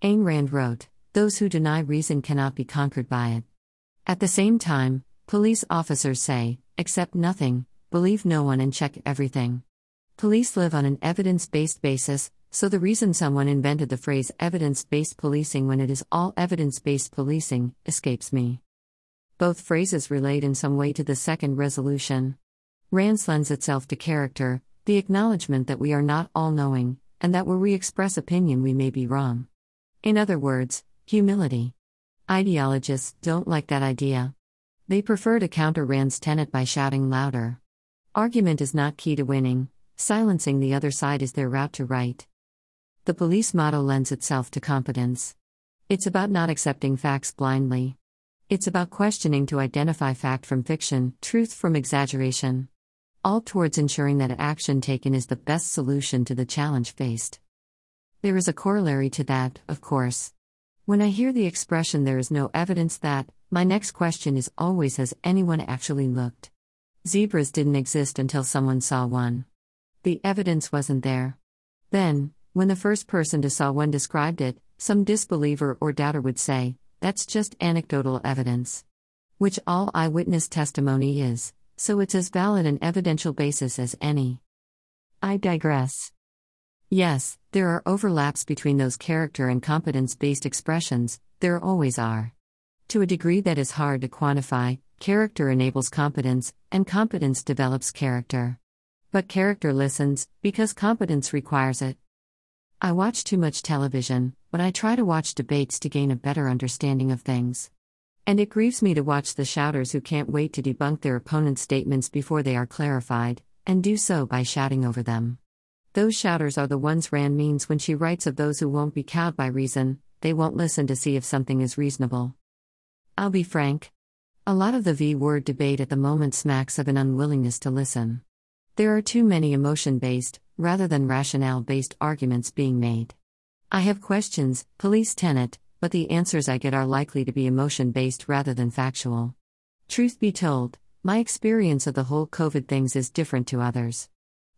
Ayn Rand wrote, Those who deny reason cannot be conquered by it. At the same time, police officers say, accept nothing, believe no one, and check everything. Police live on an evidence based basis, so the reason someone invented the phrase evidence based policing when it is all evidence based policing escapes me. Both phrases relate in some way to the second resolution. Rand's lends itself to character, the acknowledgement that we are not all knowing, and that where we express opinion we may be wrong. In other words, humility. Ideologists don't like that idea. They prefer to counter Rand's tenet by shouting louder. Argument is not key to winning, silencing the other side is their route to right. The police motto lends itself to competence. It's about not accepting facts blindly. It's about questioning to identify fact from fiction, truth from exaggeration. All towards ensuring that action taken is the best solution to the challenge faced. There is a corollary to that, of course. When I hear the expression there is no evidence that, my next question is always has anyone actually looked? Zebras didn't exist until someone saw one. The evidence wasn't there. Then, when the first person to saw one described it, some disbeliever or doubter would say, that's just anecdotal evidence. Which all eyewitness testimony is, so it's as valid an evidential basis as any. I digress. Yes, there are overlaps between those character and competence based expressions, there always are. To a degree that is hard to quantify, character enables competence, and competence develops character. But character listens, because competence requires it. I watch too much television, but I try to watch debates to gain a better understanding of things. And it grieves me to watch the shouters who can't wait to debunk their opponent's statements before they are clarified, and do so by shouting over them. Those shouters are the ones Rand means when she writes of those who won't be cowed by reason, they won't listen to see if something is reasonable. I'll be frank. A lot of the V word debate at the moment smacks of an unwillingness to listen. There are too many emotion based, rather than rationale based arguments being made. I have questions, police tenet, but the answers I get are likely to be emotion based rather than factual. Truth be told, my experience of the whole COVID things is different to others.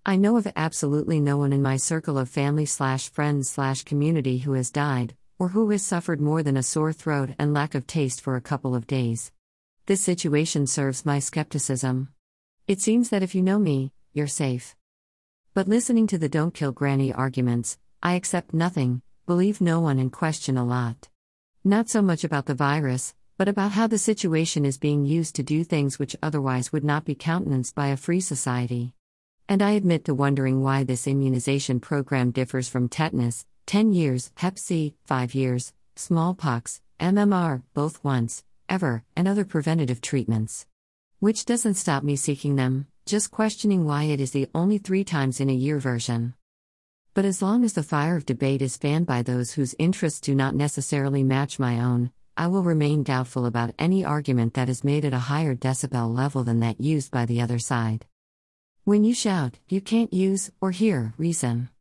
I know of absolutely no one in my circle of family slash friends slash community who has died, or who has suffered more than a sore throat and lack of taste for a couple of days. This situation serves my skepticism. It seems that if you know me, you're safe. But listening to the don't kill granny arguments, I accept nothing, believe no one, and question a lot. Not so much about the virus, but about how the situation is being used to do things which otherwise would not be countenanced by a free society. And I admit to wondering why this immunization program differs from tetanus, 10 years, Hep C, 5 years, smallpox, MMR, both once, ever, and other preventative treatments. Which doesn't stop me seeking them, just questioning why it is the only three times in a year version. But as long as the fire of debate is fanned by those whose interests do not necessarily match my own, I will remain doubtful about any argument that is made at a higher decibel level than that used by the other side. When you shout, you can't use or hear reason.